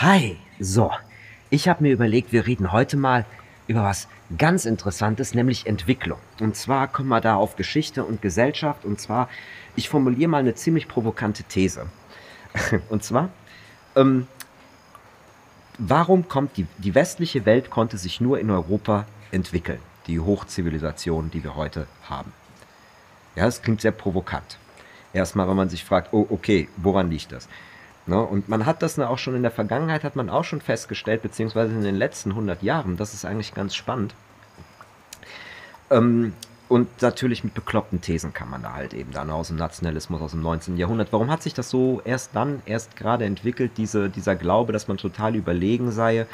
Hi, so. Ich habe mir überlegt, wir reden heute mal über was ganz Interessantes, nämlich Entwicklung. Und zwar kommen wir da auf Geschichte und Gesellschaft. Und zwar, ich formuliere mal eine ziemlich provokante These. Und zwar, ähm, warum kommt die, die westliche Welt konnte sich nur in Europa entwickeln? Die Hochzivilisation, die wir heute haben. Ja, das klingt sehr provokant. Erstmal, wenn man sich fragt, oh, okay, woran liegt das? Ne? Und man hat das auch schon in der Vergangenheit, hat man auch schon festgestellt, beziehungsweise in den letzten 100 Jahren, das ist eigentlich ganz spannend. Ähm, und natürlich mit bekloppten Thesen kann man da halt eben dann aus dem Nationalismus aus dem 19. Jahrhundert. Warum hat sich das so erst dann, erst gerade entwickelt, diese, dieser Glaube, dass man total überlegen sei?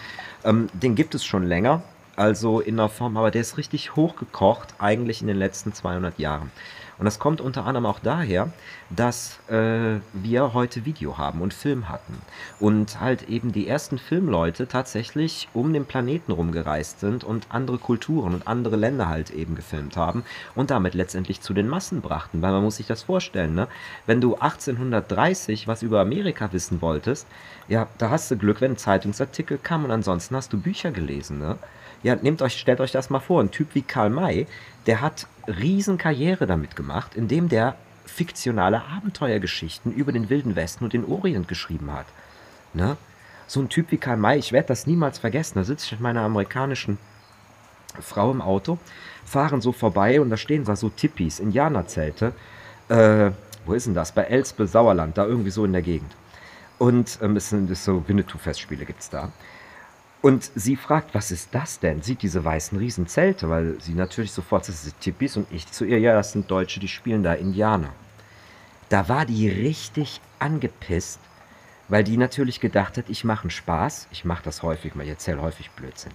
Ähm, den gibt es schon länger, also in der Form, aber der ist richtig hochgekocht eigentlich in den letzten 200 Jahren. Und das kommt unter anderem auch daher, dass äh, wir heute Video haben und Film hatten. Und halt eben die ersten Filmleute tatsächlich um den Planeten rumgereist sind und andere Kulturen und andere Länder halt eben gefilmt haben und damit letztendlich zu den Massen brachten. Weil man muss sich das vorstellen, ne? Wenn du 1830 was über Amerika wissen wolltest, ja, da hast du Glück, wenn ein Zeitungsartikel kam und ansonsten hast du Bücher gelesen, ne? Ja, nehmt euch, stellt euch das mal vor, ein Typ wie Karl May, der hat Riesenkarriere damit gemacht, indem der fiktionale Abenteuergeschichten über den Wilden Westen und den Orient geschrieben hat. Ne? So ein Typ wie Karl May, ich werde das niemals vergessen, da sitze ich mit meiner amerikanischen Frau im Auto, fahren so vorbei und da stehen da so Tippis, Indianerzelte. Äh, wo ist denn das? Bei Elspe, Sauerland, da irgendwie so in der Gegend. Und ähm, es sind so Winnetou-Festspiele gibt es da. Und sie fragt, was ist das denn? Sieht diese weißen Riesenzelte, weil sie natürlich sofort, das sind Tippis und ich zu ihr, ja, das sind Deutsche, die spielen da Indianer. Da war die richtig angepisst, weil die natürlich gedacht hat, ich mache einen Spaß. Ich mache das häufig, ich erzähle häufig Blödsinn.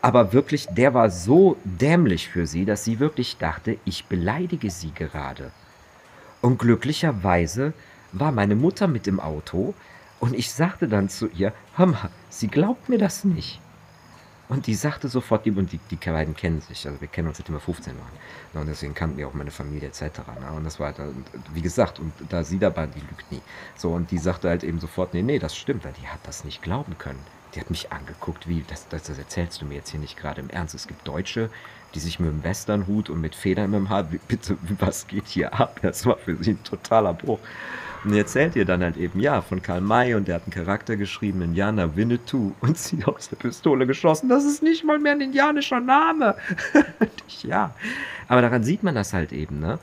Aber wirklich, der war so dämlich für sie, dass sie wirklich dachte, ich beleidige sie gerade. Und glücklicherweise war meine Mutter mit im Auto, und ich sagte dann zu ihr, hör mal, sie glaubt mir das nicht. Und die sagte sofort, und die, die beiden kennen sich, also wir kennen uns seitdem wir 15 waren. Und deswegen kannten wir auch meine Familie etc. Und das war halt, wie gesagt, und da sie dabei, die lügt nie. So, und die sagte halt eben sofort, nee, nee, das stimmt, weil die hat das nicht glauben können. Die hat mich angeguckt, wie, das, das, das erzählst du mir jetzt hier nicht gerade im Ernst. Es gibt Deutsche, die sich mit einem Westernhut und mit Federn im Haar, bitte, was geht hier ab? Das war für sie ein totaler Bruch. Und erzählt ihr dann halt eben, ja, von Karl May und der hat einen Charakter geschrieben, Indianer Winnetou, und sie aus der Pistole geschossen. Das ist nicht mal mehr ein indianischer Name. ja, aber daran sieht man das halt eben, ne?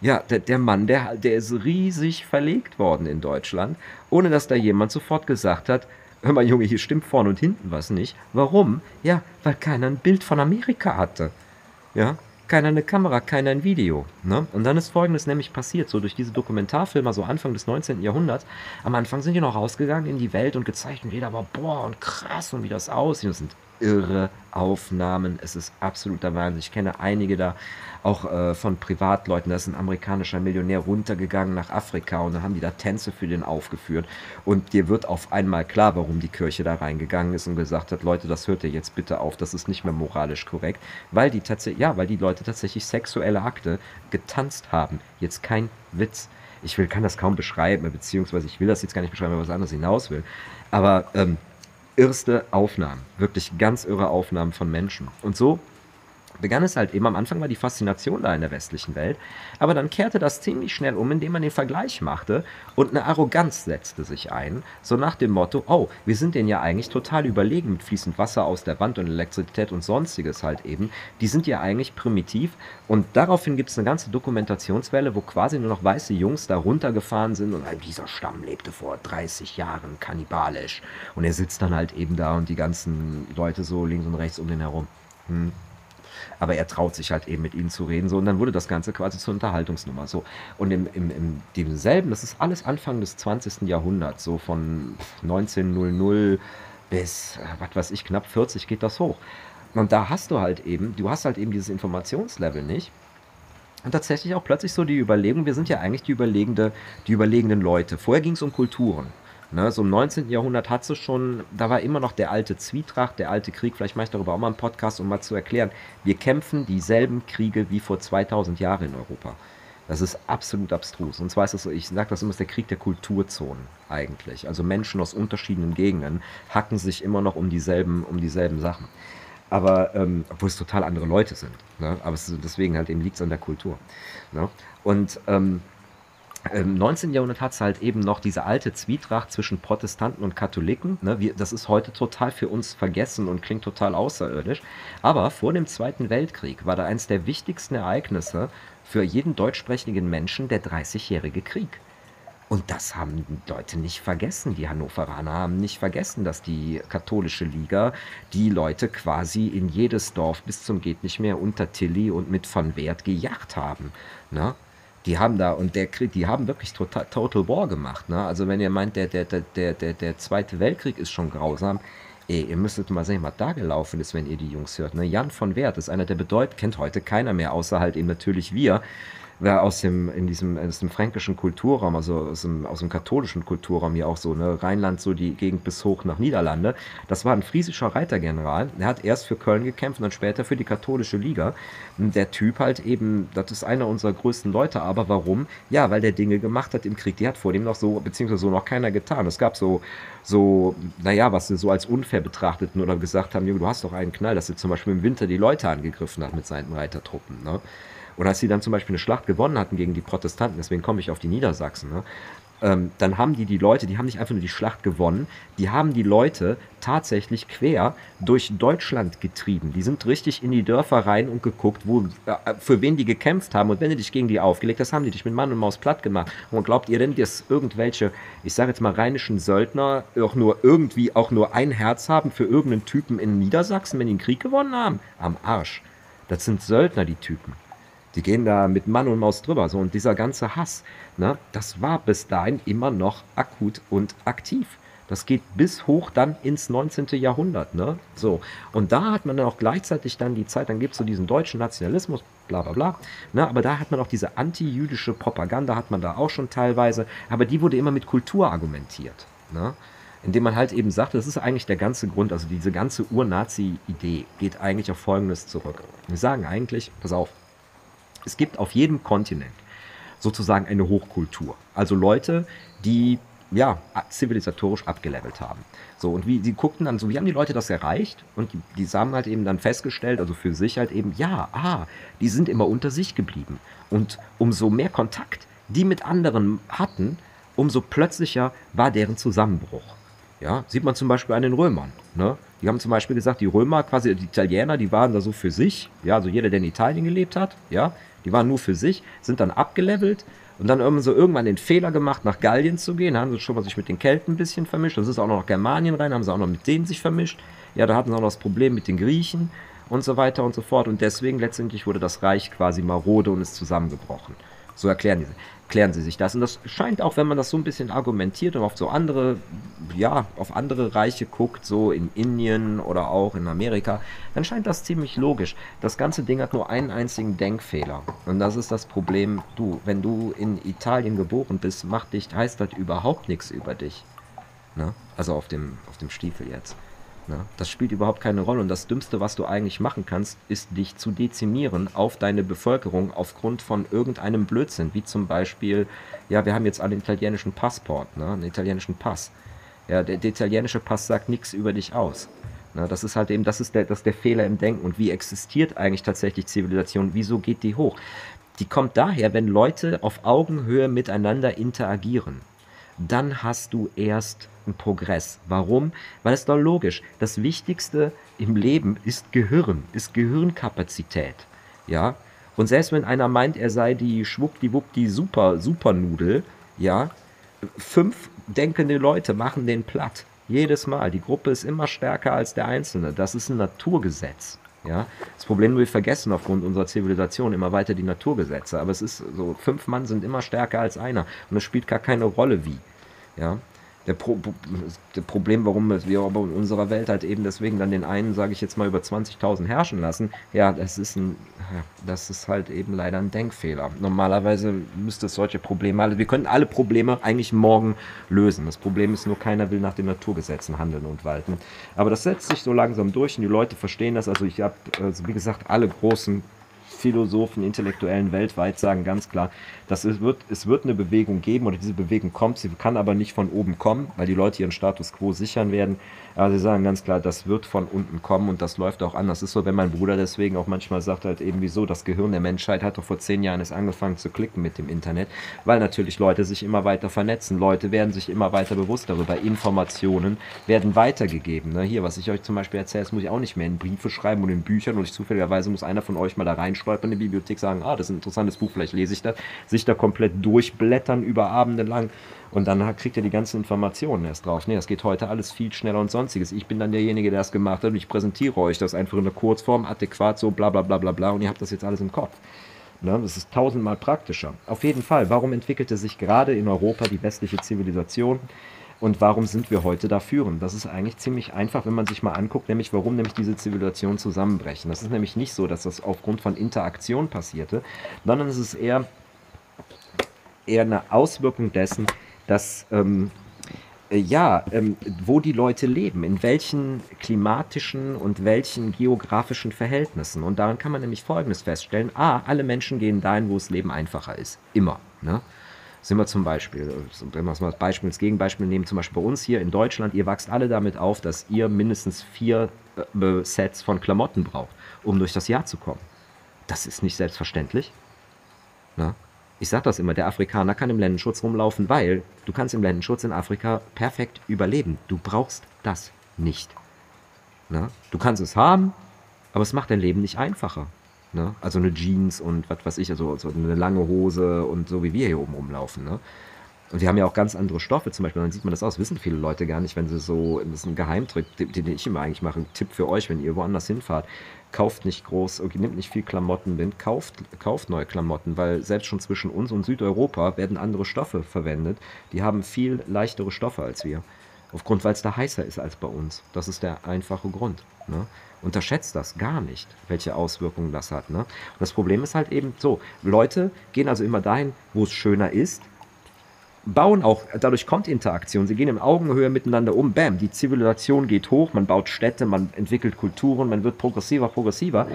Ja, der, der Mann, der, der ist riesig verlegt worden in Deutschland, ohne dass da jemand sofort gesagt hat, hör mal Junge, hier stimmt vorne und hinten was nicht. Warum? Ja, weil keiner ein Bild von Amerika hatte. Ja, keiner eine Kamera, keiner ein Video. Ne? Und dann ist folgendes nämlich passiert, so durch diese Dokumentarfilme, so Anfang des 19. Jahrhunderts. Am Anfang sind die noch rausgegangen in die Welt und gezeigt und jeder war, boah, und krass und wie das aussieht. Das sind irre Aufnahmen. Es ist absoluter Wahnsinn. Ich kenne einige da, auch äh, von Privatleuten. Da ist ein amerikanischer Millionär runtergegangen nach Afrika und dann haben die da Tänze für den aufgeführt. Und dir wird auf einmal klar, warum die Kirche da reingegangen ist und gesagt hat, Leute, das hört ihr jetzt bitte auf, das ist nicht mehr moralisch korrekt. Weil die tatsächlich, ja, weil die Leute tatsächlich sexuelle Akte getanzt haben. Jetzt kein Witz. Ich will, kann das kaum beschreiben, beziehungsweise ich will das jetzt gar nicht beschreiben, weil was anderes hinaus will. Aber ähm, irrste Aufnahmen, wirklich ganz irre Aufnahmen von Menschen. Und so begann es halt eben, am Anfang war die Faszination da in der westlichen Welt, aber dann kehrte das ziemlich schnell um, indem man den Vergleich machte und eine Arroganz setzte sich ein, so nach dem Motto, oh, wir sind denen ja eigentlich total überlegen mit fließend Wasser aus der Wand und Elektrizität und sonstiges halt eben, die sind ja eigentlich primitiv und daraufhin gibt es eine ganze Dokumentationswelle, wo quasi nur noch weiße Jungs da runtergefahren sind und halt dieser Stamm lebte vor 30 Jahren kannibalisch. Und er sitzt dann halt eben da und die ganzen Leute so links und rechts um den herum. Hm aber er traut sich halt eben mit ihnen zu reden. So, und dann wurde das Ganze quasi zur Unterhaltungsnummer. So. Und im, im, im demselben, das ist alles Anfang des 20. Jahrhunderts, so von 1900 bis, äh, was weiß ich, knapp 40 geht das hoch. Und da hast du halt eben, du hast halt eben dieses Informationslevel nicht. Und tatsächlich auch plötzlich so die Überlegung, wir sind ja eigentlich die, überlegende, die überlegenden Leute. Vorher ging es um Kulturen. Ne, so im 19. Jahrhundert hat sie schon, da war immer noch der alte Zwietracht, der alte Krieg. Vielleicht mache ich darüber auch mal einen Podcast, um mal zu erklären. Wir kämpfen dieselben Kriege wie vor 2000 Jahren in Europa. Das ist absolut abstrus. Und zwar ist es so, ich sage das immer, ist der Krieg der Kulturzonen eigentlich. Also Menschen aus unterschiedlichen Gegenden hacken sich immer noch um dieselben, um dieselben Sachen. Aber, ähm, obwohl es total andere Leute sind. Ne? Aber es, deswegen halt eben liegt es an der Kultur. Ne? Und ähm, im 19. Jahrhundert hat es halt eben noch diese alte Zwietracht zwischen Protestanten und Katholiken. Ne? Wir, das ist heute total für uns vergessen und klingt total außerirdisch. Aber vor dem Zweiten Weltkrieg war da eines der wichtigsten Ereignisse für jeden deutschsprachigen Menschen der Dreißigjährige Krieg. Und das haben Leute nicht vergessen. Die Hannoveraner haben nicht vergessen, dass die katholische Liga die Leute quasi in jedes Dorf bis zum geht nicht mehr unter Tilly und mit von Wert gejagt haben. Ne? Die haben da, und der Krieg, die haben wirklich total, Total War gemacht. Ne? Also wenn ihr meint, der, der, der, der, der Zweite Weltkrieg ist schon grausam, ey, ihr müsstet mal sehen, was da gelaufen ist, wenn ihr die Jungs hört. Ne? Jan von Wert ist einer der bedeutend, kennt heute keiner mehr, außer halt eben natürlich wir wer aus dem, in diesem, aus dem fränkischen Kulturraum, also aus dem, aus dem katholischen Kulturraum hier auch so, ne, Rheinland, so die Gegend bis hoch nach Niederlande, das war ein friesischer Reitergeneral. Der hat erst für Köln gekämpft und dann später für die katholische Liga. Und der Typ halt eben, das ist einer unserer größten Leute, aber warum? Ja, weil der Dinge gemacht hat im Krieg, die hat vor dem noch so, beziehungsweise so noch keiner getan. Es gab so, so, naja, was sie so als unfair betrachteten oder gesagt haben, du hast doch einen Knall, dass sie zum Beispiel im Winter die Leute angegriffen hat mit seinen Reitertruppen. Ne? Und als sie dann zum Beispiel eine Schlacht gewonnen hatten gegen die Protestanten, deswegen komme ich auf die Niedersachsen, ne, ähm, dann haben die die Leute, die haben nicht einfach nur die Schlacht gewonnen, die haben die Leute tatsächlich quer durch Deutschland getrieben. Die sind richtig in die Dörfer rein und geguckt, wo, äh, für wen die gekämpft haben. Und wenn du dich gegen die aufgelegt hast, haben die dich mit Mann und Maus platt gemacht. Und glaubt ihr denn, dass irgendwelche, ich sage jetzt mal rheinischen Söldner auch nur irgendwie auch nur ein Herz haben für irgendeinen Typen in Niedersachsen, wenn die einen Krieg gewonnen haben? Am Arsch. Das sind Söldner, die Typen. Die gehen da mit Mann und Maus drüber. So, und dieser ganze Hass, ne, das war bis dahin immer noch akut und aktiv. Das geht bis hoch dann ins 19. Jahrhundert. Ne? So. Und da hat man dann auch gleichzeitig dann die Zeit, dann gibt es so diesen deutschen Nationalismus, bla bla bla. Ne? Aber da hat man auch diese anti-jüdische Propaganda, hat man da auch schon teilweise. Aber die wurde immer mit Kultur argumentiert. Ne? Indem man halt eben sagt, das ist eigentlich der ganze Grund, also diese ganze Ur-Nazi-Idee geht eigentlich auf Folgendes zurück. Wir sagen eigentlich, pass auf, es gibt auf jedem Kontinent sozusagen eine Hochkultur. Also Leute, die ja, zivilisatorisch abgelevelt haben. So, und wie, sie guckten dann so, wie haben die Leute das erreicht? Und die, die haben halt eben dann festgestellt, also für sich halt eben, ja, ah, die sind immer unter sich geblieben. Und umso mehr Kontakt die mit anderen hatten, umso plötzlicher war deren Zusammenbruch. Ja, sieht man zum Beispiel an den Römern. Ne? Die haben zum Beispiel gesagt, die Römer, quasi die Italiener, die waren da so für sich. Ja, also jeder, der in Italien gelebt hat, ja, die waren nur für sich, sind dann abgelevelt und dann irgendwann so irgendwann den Fehler gemacht, nach Gallien zu gehen. Da haben sie schon mal sich mit den Kelten ein bisschen vermischt. Das ist auch noch nach Germanien rein, haben sie auch noch mit denen sich vermischt. Ja, da hatten sie auch noch das Problem mit den Griechen und so weiter und so fort. Und deswegen letztendlich wurde das Reich quasi marode und ist zusammengebrochen. So erklären die klären sie sich das. Und das scheint auch, wenn man das so ein bisschen argumentiert und auf so andere, ja, auf andere Reiche guckt, so in Indien oder auch in Amerika, dann scheint das ziemlich logisch. Das ganze Ding hat nur einen einzigen Denkfehler. Und das ist das Problem, du, wenn du in Italien geboren bist, macht dich, heißt das überhaupt nichts über dich. Ne? Also auf dem, auf dem Stiefel jetzt. Ne? Das spielt überhaupt keine Rolle. Und das Dümmste, was du eigentlich machen kannst, ist dich zu dezimieren auf deine Bevölkerung aufgrund von irgendeinem Blödsinn. Wie zum Beispiel, ja, wir haben jetzt einen italienischen Passport, ne? einen italienischen Pass. Ja, der, der italienische Pass sagt nichts über dich aus. Ne? Das ist halt eben, das ist, der, das ist der Fehler im Denken. Und wie existiert eigentlich tatsächlich Zivilisation? Wieso geht die hoch? Die kommt daher, wenn Leute auf Augenhöhe miteinander interagieren. Dann hast du erst ein Progress. Warum? Weil es doch logisch. Das Wichtigste im Leben ist Gehirn, ist Gehirnkapazität. Ja. Und selbst wenn einer meint, er sei die schwuppdiwuppdi super Supernudel, ja, fünf denkende Leute machen den platt. Jedes Mal. Die Gruppe ist immer stärker als der Einzelne. Das ist ein Naturgesetz. Ja? Das Problem, wir vergessen aufgrund unserer Zivilisation immer weiter die Naturgesetze. Aber es ist so, fünf Mann sind immer stärker als einer. Und es spielt gar keine Rolle wie. Ja? Der, Pro, der Problem, warum wir aber in unserer Welt halt eben deswegen dann den einen, sage ich jetzt mal, über 20.000 herrschen lassen, ja, das ist ein, das ist halt eben leider ein Denkfehler. Normalerweise müsste es solche Probleme, wir könnten alle Probleme eigentlich morgen lösen. Das Problem ist nur, keiner will nach den Naturgesetzen handeln und walten. Aber das setzt sich so langsam durch und die Leute verstehen das. Also ich habe, also wie gesagt, alle großen Philosophen, Intellektuellen weltweit sagen ganz klar, dass es wird, es wird eine Bewegung geben oder diese Bewegung kommt, sie kann aber nicht von oben kommen, weil die Leute ihren Status quo sichern werden. Aber sie sagen ganz klar, das wird von unten kommen und das läuft auch anders. Das ist so, wenn mein Bruder deswegen auch manchmal sagt halt eben, wieso, das Gehirn der Menschheit hat doch vor zehn Jahren es angefangen zu klicken mit dem Internet, weil natürlich Leute sich immer weiter vernetzen, Leute werden sich immer weiter bewusst darüber, Informationen werden weitergegeben. Ne? Hier, was ich euch zum Beispiel erzähle, das muss ich auch nicht mehr in Briefe schreiben und in Büchern und ich zufälligerweise muss einer von euch mal da reinstolpern in die Bibliothek, sagen, ah, das ist ein interessantes Buch, vielleicht lese ich das, sich da komplett durchblättern über Abende lang und dann kriegt ihr die ganzen Informationen erst drauf. Nee, das geht heute alles viel schneller und sonstiges. Ich bin dann derjenige, der das gemacht hat und ich präsentiere euch das einfach in der Kurzform, adäquat, so bla bla bla bla bla und ihr habt das jetzt alles im Kopf. Ne? Das ist tausendmal praktischer. Auf jeden Fall, warum entwickelte sich gerade in Europa die westliche Zivilisation? Und warum sind wir heute da führend? Das ist eigentlich ziemlich einfach, wenn man sich mal anguckt, nämlich warum nämlich diese Zivilisationen zusammenbrechen. Das ist nämlich nicht so, dass das aufgrund von Interaktion passierte, sondern es ist eher, eher eine Auswirkung dessen, dass ähm, äh, ja, ähm, wo die Leute leben, in welchen klimatischen und welchen geografischen Verhältnissen. Und daran kann man nämlich Folgendes feststellen. A, alle Menschen gehen dahin, wo das Leben einfacher ist. Immer. Ne? Sind wir zum Beispiel, wenn wir das Beispiel als Gegenbeispiel nehmen, zum Beispiel bei uns hier in Deutschland, ihr wachst alle damit auf, dass ihr mindestens vier äh, Sets von Klamotten braucht, um durch das Jahr zu kommen. Das ist nicht selbstverständlich. Ne? Ich sage das immer, der Afrikaner kann im Ländenschutz rumlaufen, weil du kannst im Ländenschutz in Afrika perfekt überleben. Du brauchst das nicht. Na? Du kannst es haben, aber es macht dein Leben nicht einfacher. Ne? Also eine Jeans und was weiß ich, also so eine lange Hose und so wie wir hier oben rumlaufen. Ne? Und wir haben ja auch ganz andere Stoffe, zum Beispiel, dann sieht man das aus, wissen viele Leute gar nicht, wenn sie so, das ist ein Geheimtrick, den, ich immer eigentlich mache, Tipp für euch, wenn ihr woanders hinfahrt, kauft nicht groß, okay, nimmt nicht viel Klamotten mit, kauft, kauft neue Klamotten, weil selbst schon zwischen uns und Südeuropa werden andere Stoffe verwendet, die haben viel leichtere Stoffe als wir. Aufgrund, weil es da heißer ist als bei uns. Das ist der einfache Grund. Ne? Unterschätzt das gar nicht, welche Auswirkungen das hat. Ne? Und das Problem ist halt eben so, Leute gehen also immer dahin, wo es schöner ist, bauen auch, dadurch kommt Interaktion. Sie gehen in Augenhöhe miteinander um. Bam, die Zivilisation geht hoch, man baut Städte, man entwickelt Kulturen, man wird progressiver, progressiver.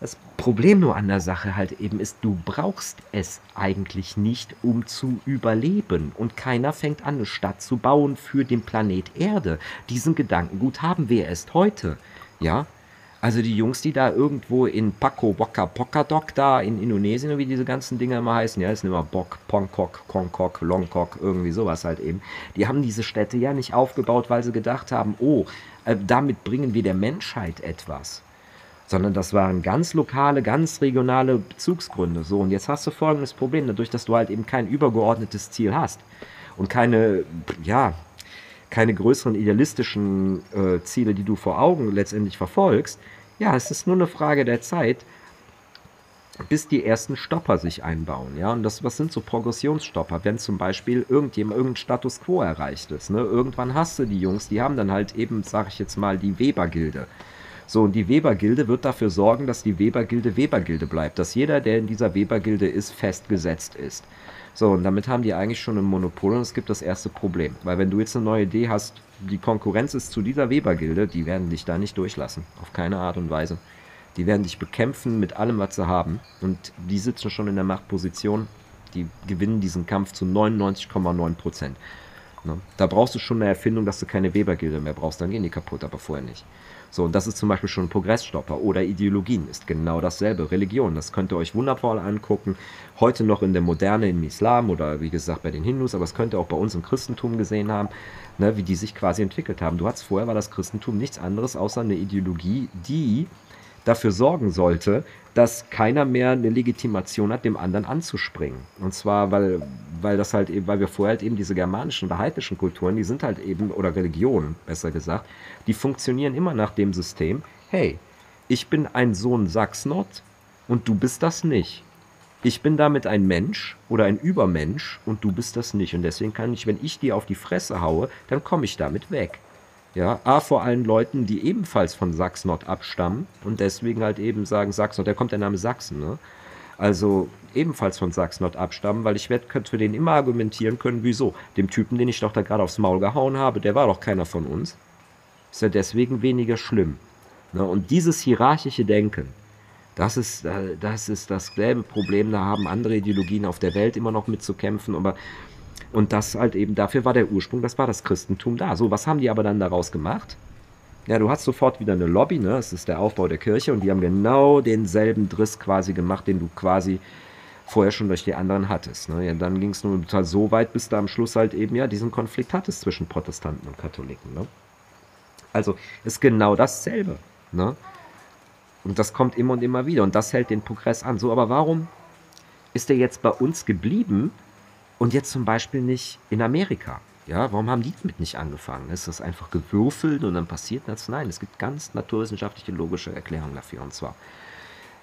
Das Problem nur an der Sache halt eben ist, du brauchst es eigentlich nicht, um zu überleben. Und keiner fängt an, eine Stadt zu bauen für den Planet Erde. Diesen Gedankengut haben wir erst heute. Ja, also die Jungs, die da irgendwo in Paco Waka Pokadok da in Indonesien, wie diese ganzen Dinger immer heißen, ja, sind immer Bok, Pongkok, Kongkok, Longkok, irgendwie sowas halt eben. Die haben diese Städte ja nicht aufgebaut, weil sie gedacht haben, oh, äh, damit bringen wir der Menschheit etwas. Sondern das waren ganz lokale, ganz regionale Bezugsgründe. So, und jetzt hast du folgendes Problem, dadurch, dass du halt eben kein übergeordnetes Ziel hast und keine, ja, keine größeren idealistischen äh, Ziele, die du vor Augen letztendlich verfolgst, ja, es ist nur eine Frage der Zeit, bis die ersten Stopper sich einbauen. Ja, und das, was sind so Progressionsstopper? Wenn zum Beispiel irgendjemand, irgendein Status quo erreicht ist. Ne? Irgendwann hast du die Jungs, die haben dann halt eben, sag ich jetzt mal, die Weber-Gilde. So, und die Weber-Gilde wird dafür sorgen, dass die Weber-Gilde Weber-Gilde bleibt. Dass jeder, der in dieser Weber-Gilde ist, festgesetzt ist. So, und damit haben die eigentlich schon ein Monopol und es gibt das erste Problem. Weil wenn du jetzt eine neue Idee hast, die Konkurrenz ist zu dieser Weber-Gilde, die werden dich da nicht durchlassen. Auf keine Art und Weise. Die werden dich bekämpfen mit allem, was sie haben. Und die sitzen schon in der Machtposition. Die gewinnen diesen Kampf zu 99,9 Prozent. Ne? Da brauchst du schon eine Erfindung, dass du keine Weber-Gilde mehr brauchst. Dann gehen die kaputt, aber vorher nicht. So, und das ist zum Beispiel schon ein Progressstopper. Oder Ideologien ist genau dasselbe. Religion, das könnt ihr euch wundervoll angucken. Heute noch in der Moderne im Islam oder wie gesagt bei den Hindus, aber das könnt ihr auch bei uns im Christentum gesehen haben, ne, wie die sich quasi entwickelt haben. Du hattest vorher war das Christentum nichts anderes außer eine Ideologie, die dafür sorgen sollte, dass keiner mehr eine Legitimation hat, dem anderen anzuspringen. Und zwar, weil, weil das halt eben, weil wir vorher halt eben diese germanischen oder heidnischen Kulturen, die sind halt eben, oder Religionen, besser gesagt, die funktionieren immer nach dem System, hey, ich bin ein Sohn Sachsnot und du bist das nicht. Ich bin damit ein Mensch oder ein Übermensch und du bist das nicht. Und deswegen kann ich, wenn ich dir auf die Fresse haue, dann komme ich damit weg. Ja, A, vor allen Leuten, die ebenfalls von Sachsen-Nord abstammen und deswegen halt eben sagen Sachsen-Nord, da kommt der Name Sachsen, ne? Also ebenfalls von Sachsen-Nord abstammen, weil ich werde für den immer argumentieren können, wieso? Dem Typen, den ich doch da gerade aufs Maul gehauen habe, der war doch keiner von uns. Ist ja deswegen weniger schlimm. Ne? Und dieses hierarchische Denken, Das ist, äh, das ist dasselbe Problem, da haben andere Ideologien auf der Welt immer noch mitzukämpfen, aber und das halt eben, dafür war der Ursprung, das war das Christentum da. So, was haben die aber dann daraus gemacht? Ja, du hast sofort wieder eine Lobby, ne? Das ist der Aufbau der Kirche und die haben genau denselben Driss quasi gemacht, den du quasi vorher schon durch die anderen hattest. Ne? Ja, dann ging es nur so weit, bis du am Schluss halt eben ja diesen Konflikt hattest zwischen Protestanten und Katholiken. Ne? Also ist genau dasselbe. Ne? Und das kommt immer und immer wieder und das hält den Progress an. So, aber warum ist er jetzt bei uns geblieben und jetzt zum Beispiel nicht in Amerika? Ja, warum haben die damit nicht angefangen? Ist das einfach gewürfelt und dann passiert das? Nein, es gibt ganz naturwissenschaftliche, logische Erklärungen dafür. Und zwar,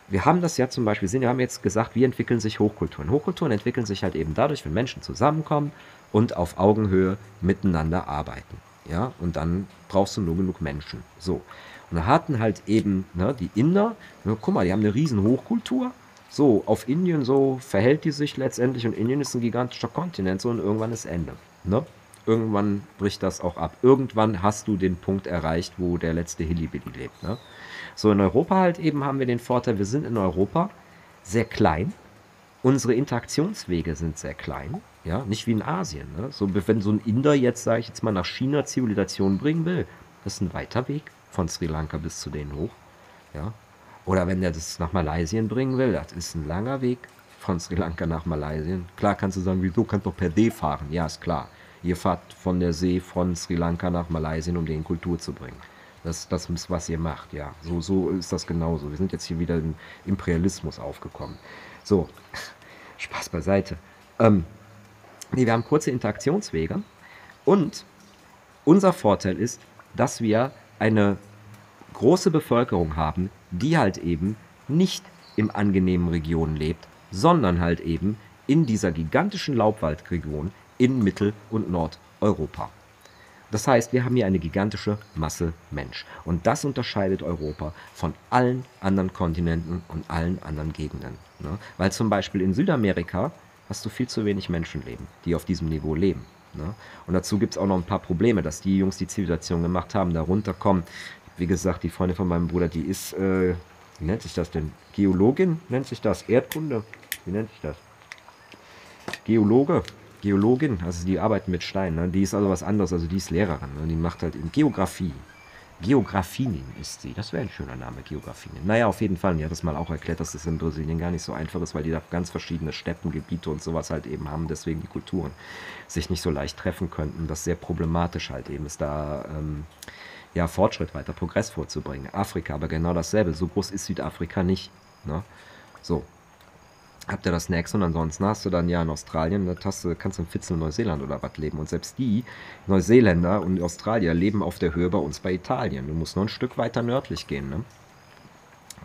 wir haben das ja zum Beispiel, wir haben jetzt gesagt, wie entwickeln sich Hochkulturen? Hochkulturen entwickeln sich halt eben dadurch, wenn Menschen zusammenkommen und auf Augenhöhe miteinander arbeiten. Ja, und dann brauchst du nur genug Menschen. So. Und da hatten halt eben ne, die Inder, ne, guck mal, die haben eine riesen Hochkultur. So, auf Indien so verhält die sich letztendlich und Indien ist ein gigantischer Kontinent so und irgendwann ist Ende. Ne? Irgendwann bricht das auch ab. Irgendwann hast du den Punkt erreicht, wo der letzte Hillybilly lebt. Ne? So in Europa halt eben haben wir den Vorteil, wir sind in Europa sehr klein. Unsere Interaktionswege sind sehr klein. Ja, nicht wie in Asien. Ne? So, wenn so ein Inder jetzt, sage ich jetzt mal, nach China Zivilisation bringen will, das ist ein weiter Weg von Sri Lanka bis zu denen hoch. Ja? Oder wenn der das nach Malaysia bringen will, das ist ein langer Weg von Sri Lanka nach Malaysia. Klar kannst du sagen, wieso kannst du per D fahren? Ja, ist klar. Ihr fahrt von der See von Sri Lanka nach Malaysia, um den Kultur zu bringen. Das, das ist, was ihr macht, ja. So, so ist das genauso. Wir sind jetzt hier wieder im Imperialismus aufgekommen. So, Spaß beiseite. Ähm, nee, wir haben kurze Interaktionswege und unser Vorteil ist, dass wir eine große Bevölkerung haben, die halt eben nicht im angenehmen Region lebt, sondern halt eben in dieser gigantischen Laubwaldregion in Mittel- und Nordeuropa. Das heißt, wir haben hier eine gigantische Masse Mensch. Und das unterscheidet Europa von allen anderen Kontinenten und allen anderen Gegenden. Ne? Weil zum Beispiel in Südamerika hast du viel zu wenig Menschenleben, die auf diesem Niveau leben. Ne? Und dazu gibt es auch noch ein paar Probleme, dass die Jungs, die Zivilisation gemacht haben, da runterkommen. Wie gesagt, die Freundin von meinem Bruder, die ist, äh, wie nennt sich das denn? Geologin nennt sich das? Erdkunde? Wie nennt sich das? Geologe? Geologin, also die arbeitet mit Stein, ne? die ist also was anderes, also die ist Lehrerin, ne? die macht halt in Geografie. Geographinin ist sie. Das wäre ein schöner Name, Geographinin. Naja, auf jeden Fall. Die hat das mal auch erklärt, dass das in Brasilien gar nicht so einfach ist, weil die da ganz verschiedene Steppengebiete und sowas halt eben haben, deswegen die Kulturen sich nicht so leicht treffen könnten. Das sehr problematisch halt eben ist, da ähm, ja, Fortschritt weiter, Progress vorzubringen. Afrika, aber genau dasselbe. So groß ist Südafrika nicht. Ne? So, habt ihr das nächste und ansonsten hast du dann ja in Australien, da hast du, kannst du in Fitzel Neuseeland oder was leben. Und selbst die Neuseeländer und Australier leben auf der Höhe bei uns bei Italien. Du musst noch ein Stück weiter nördlich gehen, ne?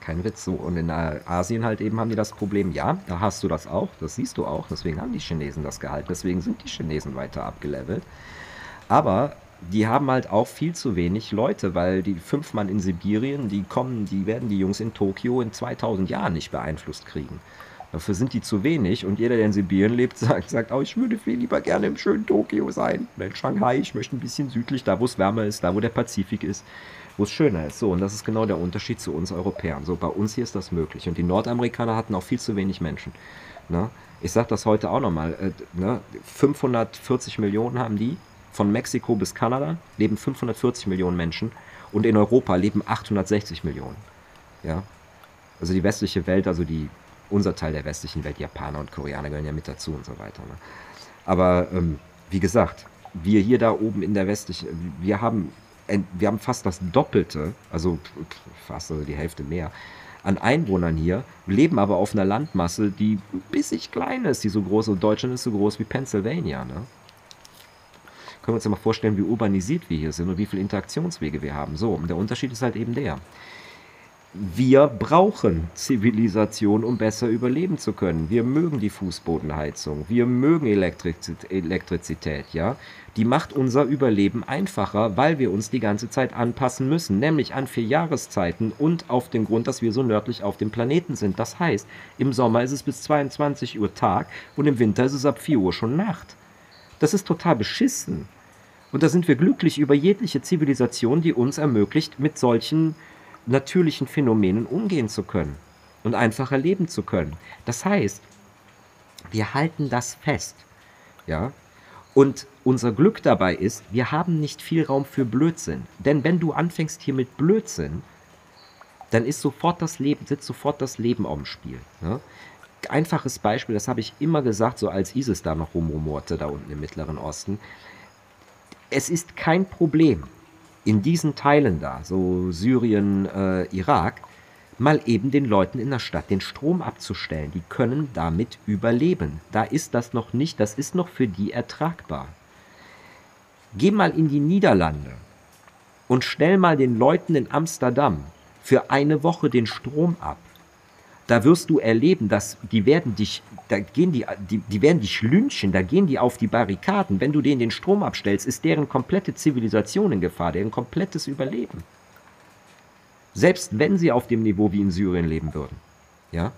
Kein Witz. So, und in Asien halt eben haben die das Problem, ja, da hast du das auch, das siehst du auch, deswegen haben die Chinesen das gehalten, deswegen sind die Chinesen weiter abgelevelt. Aber die haben halt auch viel zu wenig Leute, weil die fünf Mann in Sibirien, die kommen, die werden die Jungs in Tokio in 2000 Jahren nicht beeinflusst kriegen. Dafür sind die zu wenig und jeder, der in Sibirien lebt, sagt, sagt oh, ich würde viel lieber gerne im schönen Tokio sein. In Shanghai, ich möchte ein bisschen südlich, da wo es wärmer ist, da wo der Pazifik ist, wo es schöner ist. So, und das ist genau der Unterschied zu uns Europäern. So, bei uns hier ist das möglich. Und die Nordamerikaner hatten auch viel zu wenig Menschen. Ne? Ich sage das heute auch nochmal. Äh, ne? 540 Millionen haben die. Von Mexiko bis Kanada leben 540 Millionen Menschen. Und in Europa leben 860 Millionen. Ja? Also die westliche Welt, also die unser Teil der westlichen Welt, Japaner und Koreaner gehören ja mit dazu und so weiter. Ne? Aber ähm, wie gesagt, wir hier da oben in der westlichen, wir haben, wir haben fast das Doppelte, also fast also die Hälfte mehr, an Einwohnern hier, leben aber auf einer Landmasse, die bissig klein ist, die so groß, und Deutschland ist so groß wie Pennsylvania. Ne? Können wir uns ja mal vorstellen, wie urbanisiert wir hier sind und wie viele Interaktionswege wir haben. So, und der Unterschied ist halt eben der wir brauchen Zivilisation, um besser überleben zu können. Wir mögen die Fußbodenheizung, wir mögen Elektrizität, ja. Die macht unser Überleben einfacher, weil wir uns die ganze Zeit anpassen müssen, nämlich an vier Jahreszeiten und auf den Grund, dass wir so nördlich auf dem Planeten sind. Das heißt, im Sommer ist es bis 22 Uhr Tag und im Winter ist es ab 4 Uhr schon Nacht. Das ist total beschissen. Und da sind wir glücklich über jegliche Zivilisation, die uns ermöglicht, mit solchen natürlichen Phänomenen umgehen zu können. und einfacher leben zu können. Das heißt, wir halten das fest. Ja? Und unser Glück dabei ist, wir haben nicht viel Raum für Blödsinn. Denn wenn du anfängst hier mit Blödsinn, dann ist sofort das Leben, sitzt sofort das Leben auf dem Spiel. Ja? Einfaches Beispiel, das habe ich immer gesagt, so als ISIS da noch rumrumorte, da unten im Mittleren Osten. Es ist kein Problem, in diesen Teilen da, so Syrien, äh, Irak, mal eben den Leuten in der Stadt den Strom abzustellen. Die können damit überleben. Da ist das noch nicht, das ist noch für die ertragbar. Geh mal in die Niederlande und stell mal den Leuten in Amsterdam für eine Woche den Strom ab. Da wirst du erleben, dass die werden dich, da gehen die, die, die werden dich lynchen, da gehen die auf die Barrikaden. Wenn du denen den Strom abstellst, ist deren komplette Zivilisation in Gefahr, deren komplettes Überleben. Selbst wenn sie auf dem Niveau wie in Syrien leben würden. Ja?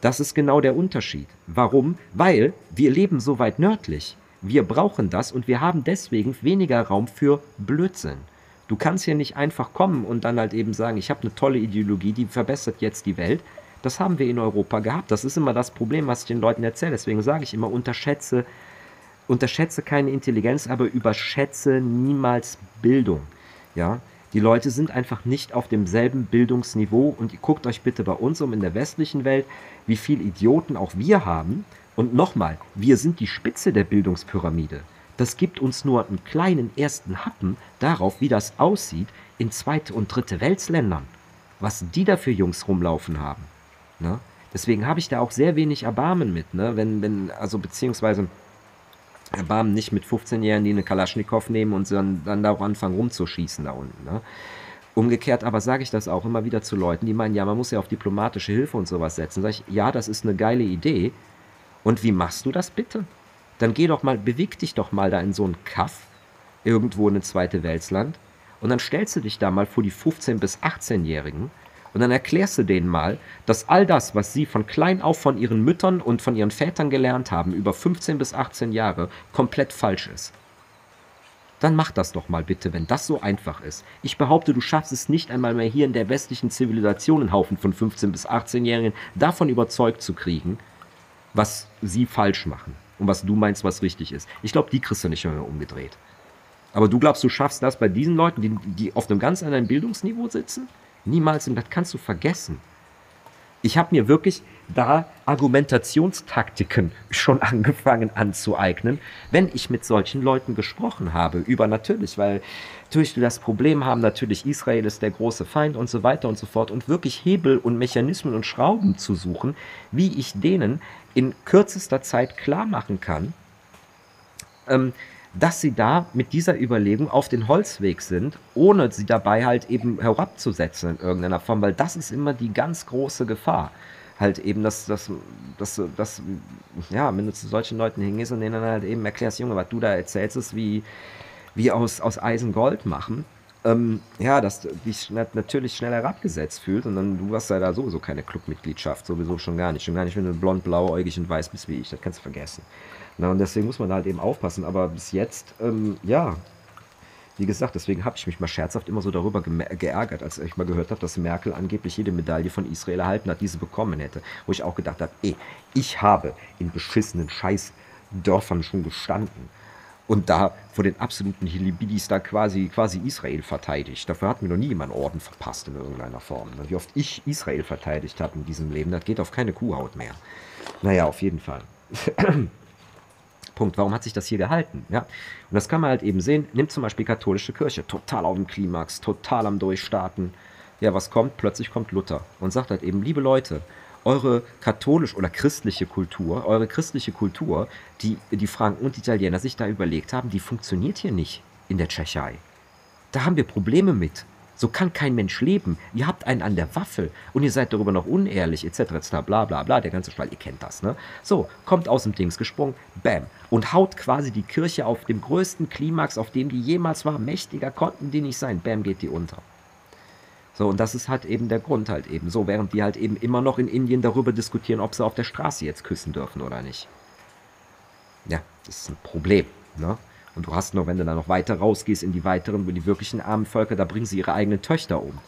Das ist genau der Unterschied. Warum? Weil wir leben so weit nördlich. Wir brauchen das und wir haben deswegen weniger Raum für Blödsinn. Du kannst hier nicht einfach kommen und dann halt eben sagen, ich habe eine tolle Ideologie, die verbessert jetzt die Welt. Das haben wir in Europa gehabt. Das ist immer das Problem, was ich den Leuten erzähle. Deswegen sage ich immer, unterschätze, unterschätze keine Intelligenz, aber überschätze niemals Bildung. Ja, die Leute sind einfach nicht auf demselben Bildungsniveau und guckt euch bitte bei uns um in der westlichen Welt, wie viele Idioten auch wir haben. Und nochmal, wir sind die Spitze der Bildungspyramide. Das gibt uns nur einen kleinen ersten Happen darauf, wie das aussieht in zweite und dritte Weltländern. Was die da für Jungs rumlaufen haben. Ne? Deswegen habe ich da auch sehr wenig Erbarmen mit, ne? Wenn, wenn, also beziehungsweise Erbarmen nicht mit 15-Jährigen, die eine Kalaschnikow nehmen und dann, dann da auch anfangen rumzuschießen da unten. Ne? Umgekehrt aber sage ich das auch immer wieder zu Leuten, die meinen, ja, man muss ja auf diplomatische Hilfe und sowas setzen. Sag ich, ja, das ist eine geile Idee. Und wie machst du das bitte? Dann geh doch mal, beweg dich doch mal da in so einen Kaff, irgendwo in ein zweite Weltsland, und dann stellst du dich da mal vor die 15- bis 18-Jährigen und dann erklärst du denen mal, dass all das, was sie von klein auf von ihren Müttern und von ihren Vätern gelernt haben, über 15 bis 18 Jahre, komplett falsch ist. Dann mach das doch mal bitte, wenn das so einfach ist. Ich behaupte, du schaffst es nicht einmal mehr hier in der westlichen Zivilisation einen Haufen von 15 bis 18-Jährigen davon überzeugt zu kriegen, was sie falsch machen und was du meinst, was richtig ist. Ich glaube, die kriegst du nicht mehr umgedreht. Aber du glaubst, du schaffst das bei diesen Leuten, die, die auf einem ganz anderen Bildungsniveau sitzen? Niemals, das kannst du vergessen. Ich habe mir wirklich da Argumentationstaktiken schon angefangen anzueignen, wenn ich mit solchen Leuten gesprochen habe. Über natürlich, weil natürlich wir das Problem haben, natürlich Israel ist der große Feind und so weiter und so fort. Und wirklich Hebel und Mechanismen und Schrauben zu suchen, wie ich denen in kürzester Zeit klar machen kann, ähm, dass sie da mit dieser Überlegung auf den Holzweg sind, ohne sie dabei halt eben herabzusetzen in irgendeiner Form, weil das ist immer die ganz große Gefahr. Halt eben, dass, dass, dass, dass ja, wenn du zu solchen Leuten hingehst und denen dann halt eben erklärst, Junge, was du da erzählst, ist wie, wie aus, aus Eisen Gold machen, ähm, ja, dass du dich natürlich schnell herabgesetzt fühlt und dann du hast ja da sowieso keine Clubmitgliedschaft, sowieso schon gar nicht. Schon gar nicht, wenn du blond, blauäugig und weiß bist wie ich, das kannst du vergessen. Na, und deswegen muss man halt eben aufpassen. Aber bis jetzt, ähm, ja, wie gesagt, deswegen habe ich mich mal scherzhaft immer so darüber geärgert, als ich mal gehört habe, dass Merkel angeblich jede Medaille von Israel erhalten hat, die sie bekommen hätte. Wo ich auch gedacht habe, ey, ich habe in beschissenen Scheißdörfern schon gestanden und da vor den absoluten Hilibidis da quasi, quasi Israel verteidigt. Dafür hat mir noch nie jemand Orden verpasst in irgendeiner Form. Wie oft ich Israel verteidigt habe in diesem Leben, das geht auf keine Kuhhaut mehr. Naja, auf jeden Fall. Punkt. Warum hat sich das hier gehalten? Ja? Und das kann man halt eben sehen. Nimmt zum Beispiel katholische Kirche, total auf dem Klimax, total am Durchstarten. Ja, was kommt? Plötzlich kommt Luther und sagt halt eben, liebe Leute, eure katholisch oder christliche Kultur, eure christliche Kultur, die die Franken und Italiener sich da überlegt haben, die funktioniert hier nicht in der Tschechei. Da haben wir Probleme mit. So kann kein Mensch leben. Ihr habt einen an der Waffel und ihr seid darüber noch unehrlich, etc. etc. bla bla bla, der ganze Schwall, ihr kennt das, ne? So, kommt aus dem Dings gesprungen, bam, und haut quasi die Kirche auf dem größten Klimax, auf dem die jemals war. Mächtiger konnten die nicht sein, bam, geht die unter. So, und das ist halt eben der Grund halt eben so, während die halt eben immer noch in Indien darüber diskutieren, ob sie auf der Straße jetzt küssen dürfen oder nicht. Ja, das ist ein Problem, ne? Und du hast noch, wenn du dann noch weiter rausgehst in die weiteren, in die wirklichen armen Völker, da bringen sie ihre eigenen Töchter um.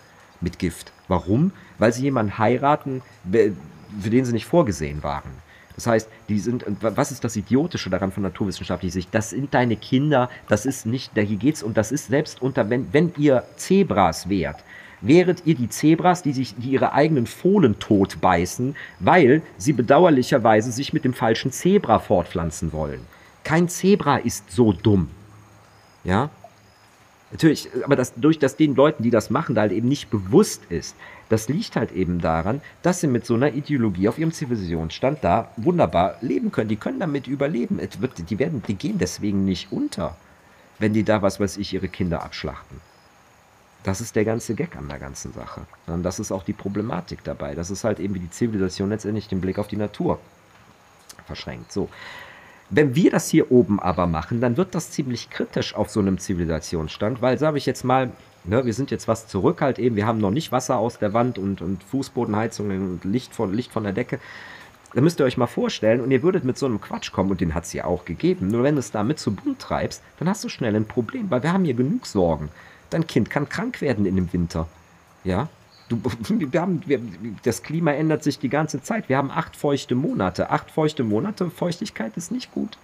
mit Gift. Warum? Weil sie jemanden heiraten, für den sie nicht vorgesehen waren. Das heißt, die sind, was ist das Idiotische daran von naturwissenschaftlicher Sicht? Das sind deine Kinder, das ist nicht, hier geht es und das ist selbst unter, wenn, wenn ihr Zebras wärt, wäret ihr die Zebras, die sich die ihre eigenen Fohlen tot beißen, weil sie bedauerlicherweise sich mit dem falschen Zebra fortpflanzen wollen. Kein Zebra ist so dumm. Ja? Natürlich, aber das, durch das den Leuten, die das machen, da halt eben nicht bewusst ist, das liegt halt eben daran, dass sie mit so einer Ideologie auf ihrem Zivilisationsstand da wunderbar leben können. Die können damit überleben. Wird, die, werden, die gehen deswegen nicht unter, wenn die da, was weiß ich, ihre Kinder abschlachten. Das ist der ganze Gag an der ganzen Sache. Und das ist auch die Problematik dabei. Das ist halt eben wie die Zivilisation letztendlich den Blick auf die Natur verschränkt. So. Wenn wir das hier oben aber machen, dann wird das ziemlich kritisch auf so einem Zivilisationsstand, weil, sage ich jetzt mal, ne, wir sind jetzt was zurück halt eben, wir haben noch nicht Wasser aus der Wand und, und Fußbodenheizung und Licht von, Licht von der Decke. Da müsst ihr euch mal vorstellen, und ihr würdet mit so einem Quatsch kommen, und den hat es ja auch gegeben. Nur wenn du es damit zu bunt treibst, dann hast du schnell ein Problem, weil wir haben hier genug Sorgen. Dein Kind kann krank werden in dem Winter. Ja? Du, wir haben, wir, das Klima ändert sich die ganze Zeit. Wir haben acht feuchte Monate. Acht feuchte Monate, Feuchtigkeit ist nicht gut.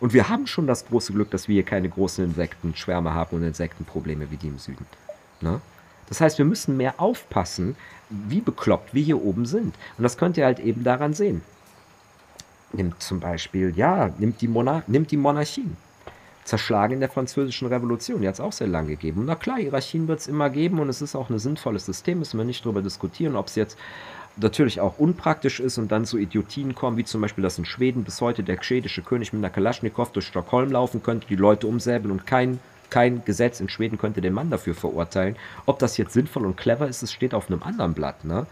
Und wir haben schon das große Glück, dass wir hier keine großen Insektenschwärme haben und Insektenprobleme wie die im Süden. Ne? Das heißt, wir müssen mehr aufpassen, wie bekloppt wir hier oben sind. Und das könnt ihr halt eben daran sehen. Nimmt zum Beispiel, ja, nimmt die, Monarch nimmt die Monarchien zerschlagen in der Französischen Revolution. Die hat es auch sehr lange gegeben. Na klar, Hierarchien wird es immer geben und es ist auch ein sinnvolles System, müssen wir nicht darüber diskutieren, ob es jetzt natürlich auch unpraktisch ist und dann so Idiotien kommen, wie zum Beispiel, dass in Schweden bis heute der schwedische König mit einer Kalaschnikow durch Stockholm laufen könnte, die Leute umsäbeln und kein, kein Gesetz in Schweden könnte den Mann dafür verurteilen. Ob das jetzt sinnvoll und clever ist, es steht auf einem anderen Blatt. Ne?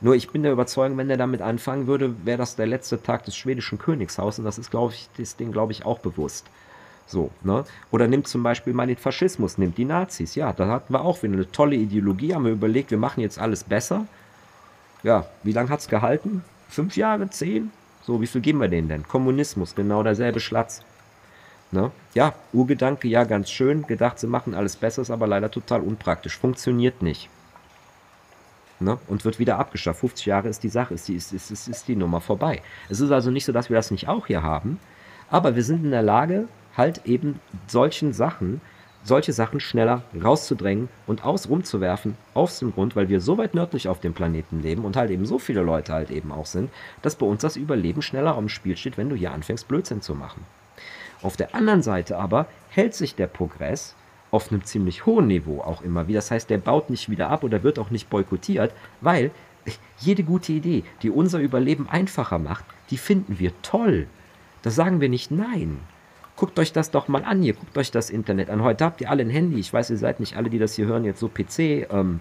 Nur ich bin der Überzeugung, wenn er damit anfangen würde, wäre das der letzte Tag des schwedischen Königshauses und das ist, glaube ich, das Ding, glaube ich, auch bewusst. So, ne? Oder nimmt zum Beispiel mal den Faschismus, nimmt die Nazis. Ja, da hatten wir auch wieder eine tolle Ideologie, haben wir überlegt, wir machen jetzt alles besser. Ja, wie lange hat es gehalten? Fünf Jahre, zehn? So, wie viel geben wir denen denn? Kommunismus, genau derselbe Schlatz. Ne? Ja, Urgedanke, ja, ganz schön. Gedacht, sie machen alles besser, ist aber leider total unpraktisch. Funktioniert nicht. Ne? Und wird wieder abgeschafft. 50 Jahre ist die Sache, ist die, ist, ist, ist, ist die Nummer vorbei. Es ist also nicht so, dass wir das nicht auch hier haben, aber wir sind in der Lage, halt eben solchen Sachen, solche Sachen schneller rauszudrängen und aus rumzuwerfen, aus dem Grund, weil wir so weit nördlich auf dem Planeten leben und halt eben so viele Leute halt eben auch sind, dass bei uns das Überleben schneller am Spiel steht, wenn du hier anfängst, Blödsinn zu machen. Auf der anderen Seite aber hält sich der Progress auf einem ziemlich hohen Niveau auch immer wieder. Das heißt, der baut nicht wieder ab oder wird auch nicht boykottiert, weil jede gute Idee, die unser Überleben einfacher macht, die finden wir toll. Da sagen wir nicht nein. Guckt euch das doch mal an hier, guckt euch das Internet an. Heute habt ihr alle ein Handy. Ich weiß, ihr seid nicht alle, die das hier hören, jetzt so PC ähm,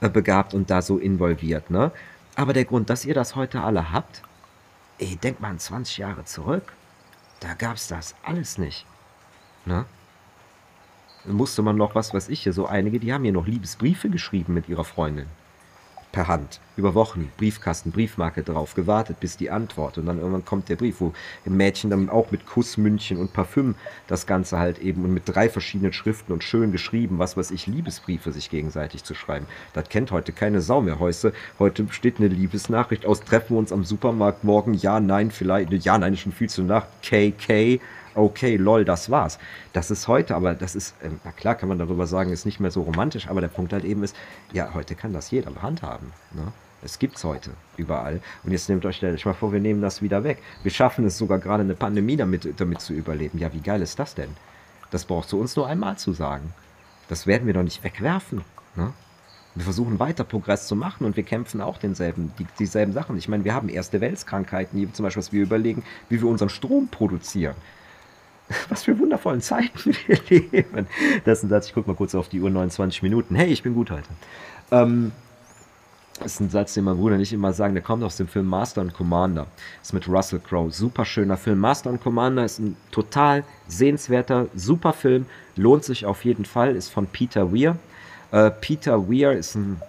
äh, begabt und da so involviert. Ne? Aber der Grund, dass ihr das heute alle habt, ey, denkt mal 20 Jahre zurück. Da gab es das alles nicht. Ne? musste man noch, was weiß ich, hier so einige, die haben hier noch Liebesbriefe geschrieben mit ihrer Freundin per Hand über Wochen Briefkasten, Briefmarke drauf, gewartet, bis die Antwort. Und dann irgendwann kommt der Brief, wo im Mädchen dann auch mit Kussmündchen und Parfüm das Ganze halt eben und mit drei verschiedenen Schriften und schön geschrieben, was weiß ich, Liebesbriefe sich gegenseitig zu schreiben. Das kennt heute keine Sau mehr. Heute, heute steht eine Liebesnachricht aus, treffen wir uns am Supermarkt morgen, ja, nein, vielleicht, ja, nein, ist schon viel zu nach, KK, okay, lol, das war's. Das ist heute, aber das ist, ähm, na klar kann man darüber sagen, ist nicht mehr so romantisch, aber der Punkt halt eben ist, ja, heute kann das jeder handhaben. Ne? Es gibt's heute überall. Und jetzt nehmt euch, euch mal vor, wir nehmen das wieder weg. Wir schaffen es sogar gerade eine Pandemie damit, damit zu überleben. Ja, wie geil ist das denn? Das brauchst du uns nur einmal zu sagen. Das werden wir doch nicht wegwerfen. Ne? Wir versuchen weiter Progress zu machen und wir kämpfen auch denselben, die, dieselben Sachen. Ich meine, wir haben erste Weltskrankheiten, zum Beispiel, was wir überlegen, wie wir unseren Strom produzieren. Was für wundervollen Zeiten wir leben. Das ist ein Satz, ich gucke mal kurz auf die Uhr, 29 Minuten. Hey, ich bin gut heute. Ähm, das ist ein Satz, den mein Bruder nicht immer sagen, der kommt aus dem Film Master and Commander. Das ist mit Russell Crowe. Super schöner Film. Master and Commander ist ein total sehenswerter, super Film. Lohnt sich auf jeden Fall. Ist von Peter Weir. Äh, Peter Weir ist ein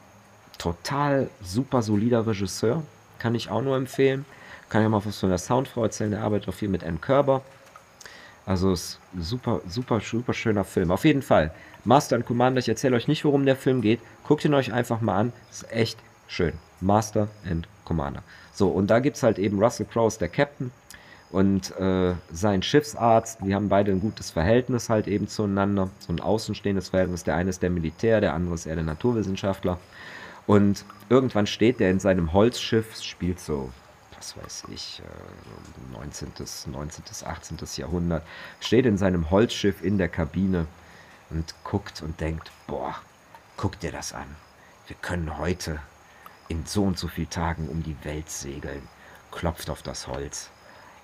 total super solider Regisseur. Kann ich auch nur empfehlen. Kann ja mal was von der Soundfrau erzählen. Der arbeitet auch viel mit Ann Kerber. Also ist super, super, super schöner Film. Auf jeden Fall. Master and Commander, ich erzähle euch nicht, worum der Film geht. Guckt ihn euch einfach mal an. Ist echt schön. Master and Commander. So, und da gibt es halt eben Russell Crowe, der Captain und äh, sein Schiffsarzt, die haben beide ein gutes Verhältnis halt eben zueinander, so ein außenstehendes Verhältnis. Der eine ist der Militär, der andere ist eher der Naturwissenschaftler. Und irgendwann steht der in seinem Holzschiff, spielt so, was weiß ich, äh, 19., 19., 18. Jahrhundert, steht in seinem Holzschiff in der Kabine und guckt und denkt, boah, guck dir das an. Wir können heute in so und so vielen Tagen um die Welt segeln. Klopft auf das Holz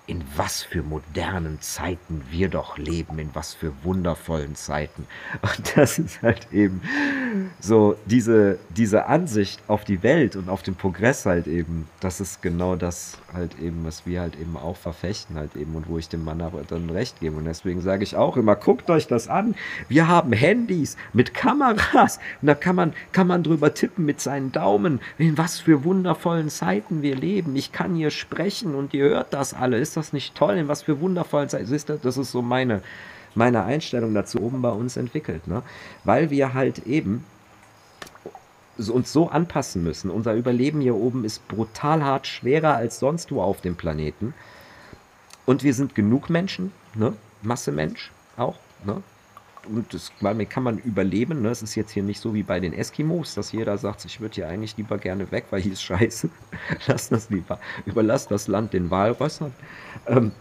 in was für modernen Zeiten wir doch leben, in was für wundervollen Zeiten. Und das ist halt eben so diese, diese Ansicht auf die Welt und auf den Progress halt eben, das ist genau das halt eben, was wir halt eben auch verfechten halt eben und wo ich dem Mann aber dann recht gebe. Und deswegen sage ich auch immer, guckt euch das an. Wir haben Handys mit Kameras und da kann man, kann man drüber tippen mit seinen Daumen, in was für wundervollen Zeiten wir leben. Ich kann hier sprechen und ihr hört das alle. Ist das nicht toll? In was für wundervollen Zeiten. Das ist so meine, meine Einstellung dazu oben bei uns entwickelt. Ne? Weil wir halt eben uns so anpassen müssen. Unser Überleben hier oben ist brutal hart schwerer als sonst wo auf dem Planeten. Und wir sind genug Menschen, ne? Masse Mensch auch, ne? Und das, damit kann man überleben. Ne? Es ist jetzt hier nicht so wie bei den Eskimos, dass jeder sagt, ich würde hier eigentlich lieber gerne weg, weil hier ist scheiße. Lass das lieber. Überlass das Land den Walrössern. Ähm,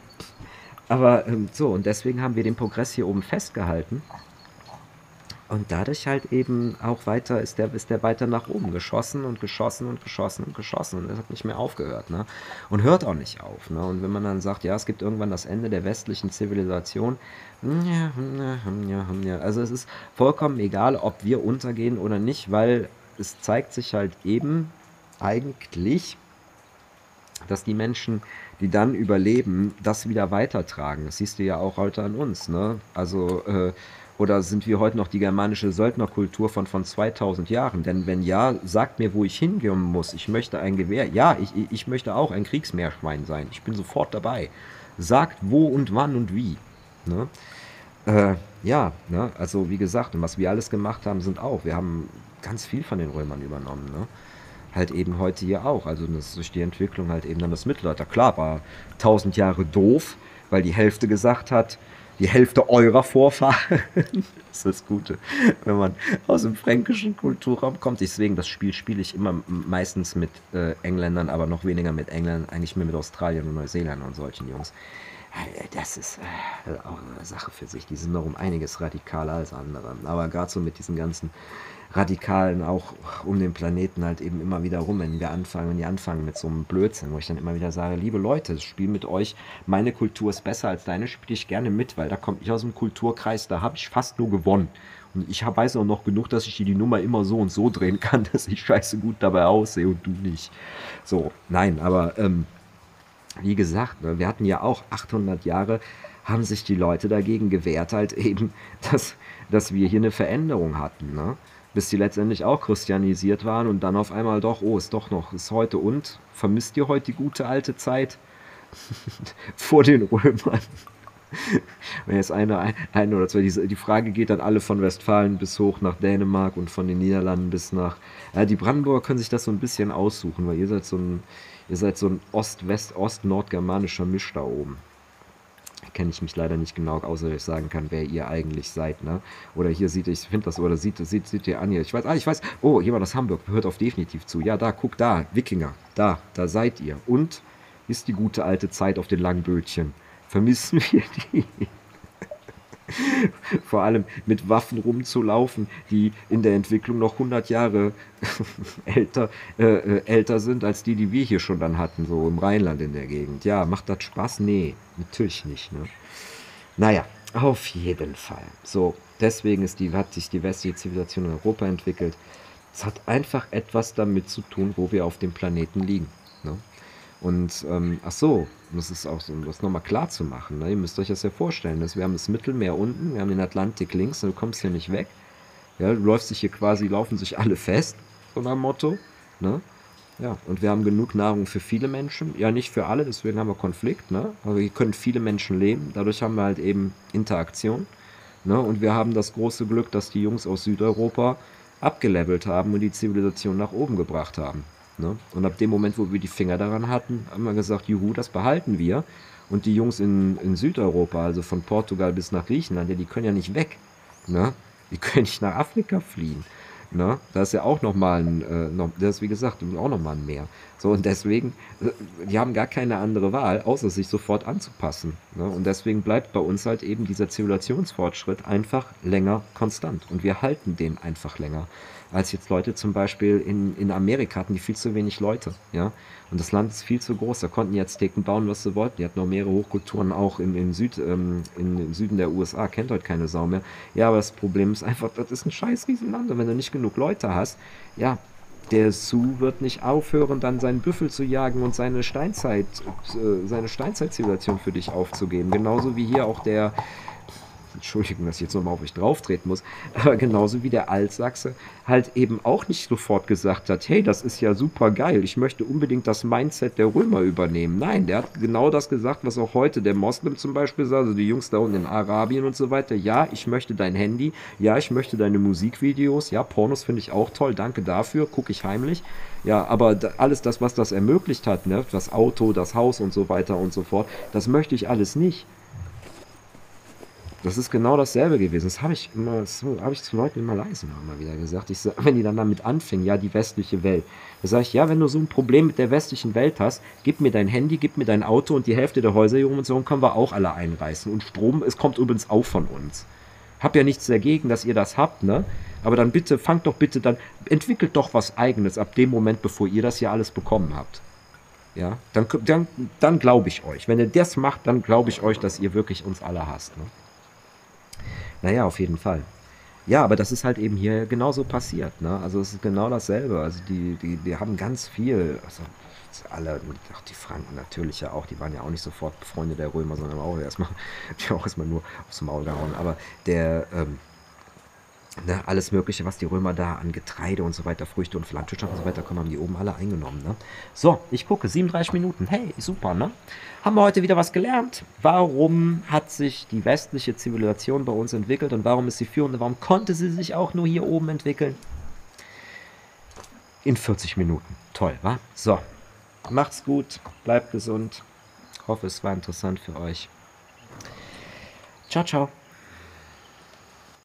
aber ähm, so, und deswegen haben wir den Progress hier oben festgehalten. Und dadurch halt eben auch weiter, ist der, ist der weiter nach oben geschossen und geschossen und geschossen und geschossen. Und es hat nicht mehr aufgehört. Ne? Und hört auch nicht auf. Ne? Und wenn man dann sagt, ja, es gibt irgendwann das Ende der westlichen Zivilisation, also es ist vollkommen egal, ob wir untergehen oder nicht, weil es zeigt sich halt eben eigentlich, dass die Menschen, die dann überleben, das wieder weitertragen. Das siehst du ja auch heute an uns. Ne? Also äh, oder sind wir heute noch die germanische Söldnerkultur von, von 2000 Jahren? Denn wenn ja, sagt mir, wo ich hingehen muss. Ich möchte ein Gewehr. Ja, ich, ich möchte auch ein Kriegsmeerschwein sein. Ich bin sofort dabei. Sagt wo und wann und wie. Ne? Äh, ja, ne? also wie gesagt, was wir alles gemacht haben, sind auch. Wir haben ganz viel von den Römern übernommen. Ne? Halt eben heute hier auch. Also das durch die Entwicklung halt eben dann das Mittelalter. Klar, war 1000 Jahre doof, weil die Hälfte gesagt hat, die Hälfte eurer Vorfahren. das ist das Gute, wenn man aus dem fränkischen Kulturraum kommt. Deswegen, das Spiel spiele ich immer meistens mit äh, Engländern, aber noch weniger mit Engländern, eigentlich mehr mit Australien und Neuseeländern und solchen Jungs. Äh, das ist äh, auch eine Sache für sich. Die sind noch um einiges radikaler als andere. Aber gerade so mit diesen ganzen Radikalen auch um den Planeten halt eben immer wieder rum, wenn wir anfangen, wenn die anfangen mit so einem Blödsinn, wo ich dann immer wieder sage, liebe Leute, das Spiel mit euch, meine Kultur ist besser als deine, spiele ich gerne mit, weil da komme ich aus dem Kulturkreis, da habe ich fast nur gewonnen. Und ich weiß auch noch genug, dass ich die Nummer immer so und so drehen kann, dass ich scheiße gut dabei aussehe und du nicht. So, nein, aber ähm, wie gesagt, ne, wir hatten ja auch 800 Jahre, haben sich die Leute dagegen gewehrt, halt eben, dass, dass wir hier eine Veränderung hatten. Ne? Bis sie letztendlich auch christianisiert waren und dann auf einmal doch, oh, ist doch noch, ist heute und, vermisst ihr heute die gute alte Zeit? Vor den Römern? Wenn jetzt eine, eine oder zwei, die, die Frage geht dann alle von Westfalen bis hoch nach Dänemark und von den Niederlanden bis nach, äh, die Brandenburger können sich das so ein bisschen aussuchen, weil ihr seid so ein, ihr seid so ein Ost-West-Ost-Nordgermanischer Misch da oben kenne ich mich leider nicht genau, außer dass ich sagen kann, wer ihr eigentlich seid. Ne? Oder hier sieht, ich finde das, oder sieht, sieht, sieht ihr an hier. Ich weiß, ah, ich weiß, oh, jemand aus Hamburg, hört auf definitiv zu. Ja, da, guck da, Wikinger, da, da seid ihr. Und ist die gute alte Zeit auf den langen Bötchen. Vermissen wir die? Vor allem mit Waffen rumzulaufen, die in der Entwicklung noch 100 Jahre älter, äh, äh, älter sind als die, die wir hier schon dann hatten, so im Rheinland in der Gegend. Ja, macht das Spaß? Nee, natürlich nicht. Ne? Naja, auf jeden Fall. So, deswegen ist die, hat sich die westliche Zivilisation in Europa entwickelt. Es hat einfach etwas damit zu tun, wo wir auf dem Planeten liegen. Ne? Und ähm, ach so, das ist auch so, um das nochmal klar zu machen. Ne? Ihr müsst euch das ja vorstellen. Dass wir haben das Mittelmeer unten, wir haben den Atlantik links und du kommst hier nicht weg. Ja, du läufst sich hier quasi, laufen sich alle fest, so nach Motto. Ne? Ja, und wir haben genug Nahrung für viele Menschen. Ja, nicht für alle, deswegen haben wir Konflikt, ne? Aber hier können viele Menschen leben. Dadurch haben wir halt eben Interaktion. Ne? Und wir haben das große Glück, dass die Jungs aus Südeuropa abgelevelt haben und die Zivilisation nach oben gebracht haben. Ne? Und ab dem Moment, wo wir die Finger daran hatten, haben wir gesagt, juhu, das behalten wir. Und die Jungs in, in Südeuropa, also von Portugal bis nach Griechenland, ja, die können ja nicht weg. Ne? Die können nicht nach Afrika fliehen. Ne? Da ist ja auch nochmal ein, äh, noch, das ist wie gesagt auch nochmal ein Meer. So, und deswegen, äh, die haben gar keine andere Wahl, außer sich sofort anzupassen. Ne? Und deswegen bleibt bei uns halt eben dieser Zivilisationsfortschritt einfach länger konstant. Und wir halten den einfach länger als jetzt Leute zum Beispiel in, in Amerika hatten die viel zu wenig Leute, ja. Und das Land ist viel zu groß, da konnten die Azteken bauen, was sie wollten. Die hatten noch mehrere Hochkulturen auch in, in, Süd, ähm, im Süden der USA, kennt heute keine Sau mehr. Ja, aber das Problem ist einfach, das ist ein scheiß Riesenland und wenn du nicht genug Leute hast, ja, der Sioux wird nicht aufhören, dann seinen Büffel zu jagen und seine Steinzeit, äh, seine Steinzeitzivilisation für dich aufzugeben. Genauso wie hier auch der, Entschuldigung, dass ich jetzt nochmal auf euch drauftreten muss, aber genauso wie der Altsachse halt eben auch nicht sofort gesagt hat, hey, das ist ja super geil, ich möchte unbedingt das Mindset der Römer übernehmen. Nein, der hat genau das gesagt, was auch heute der Moslem zum Beispiel sagt, also die Jungs da unten in Arabien und so weiter. Ja, ich möchte dein Handy, ja, ich möchte deine Musikvideos, ja, Pornos finde ich auch toll, danke dafür, gucke ich heimlich. Ja, aber alles das, was das ermöglicht hat, ne, das Auto, das Haus und so weiter und so fort, das möchte ich alles nicht. Das ist genau dasselbe gewesen. Das habe ich immer, habe ich zu Leuten immer leise immer wieder gesagt. Ich sag, wenn die dann damit anfingen, ja, die westliche Welt. Da sage ich, ja, wenn du so ein Problem mit der westlichen Welt hast, gib mir dein Handy, gib mir dein Auto und die Hälfte der Häuser hier um uns können wir auch alle einreißen. Und Strom, es kommt übrigens auch von uns. Hab ja nichts dagegen, dass ihr das habt, ne? Aber dann bitte, fangt doch bitte dann, entwickelt doch was eigenes ab dem Moment, bevor ihr das hier alles bekommen habt. Ja, dann, dann, dann glaube ich euch. Wenn ihr das macht, dann glaube ich euch, dass ihr wirklich uns alle hasst. Ne? Naja, auf jeden Fall. Ja, aber das ist halt eben hier genauso passiert. Ne? Also es ist genau dasselbe. Also die, die, die haben ganz viel, also alle, auch die Franken natürlich ja auch, die waren ja auch nicht sofort Freunde der Römer, sondern auch erstmal, die auch erstmal nur aufs Maul gehauen. Aber der, ähm, Ne, alles Mögliche, was die Römer da an Getreide und so weiter, Früchte und Landwirtschaft und so weiter kommen, haben die oben alle eingenommen. Ne? So, ich gucke, 37 Minuten. Hey, super, ne? Haben wir heute wieder was gelernt? Warum hat sich die westliche Zivilisation bei uns entwickelt und warum ist sie führende? Warum konnte sie sich auch nur hier oben entwickeln? In 40 Minuten. Toll, wa? So, macht's gut, bleibt gesund. Hoffe, es war interessant für euch. Ciao, ciao.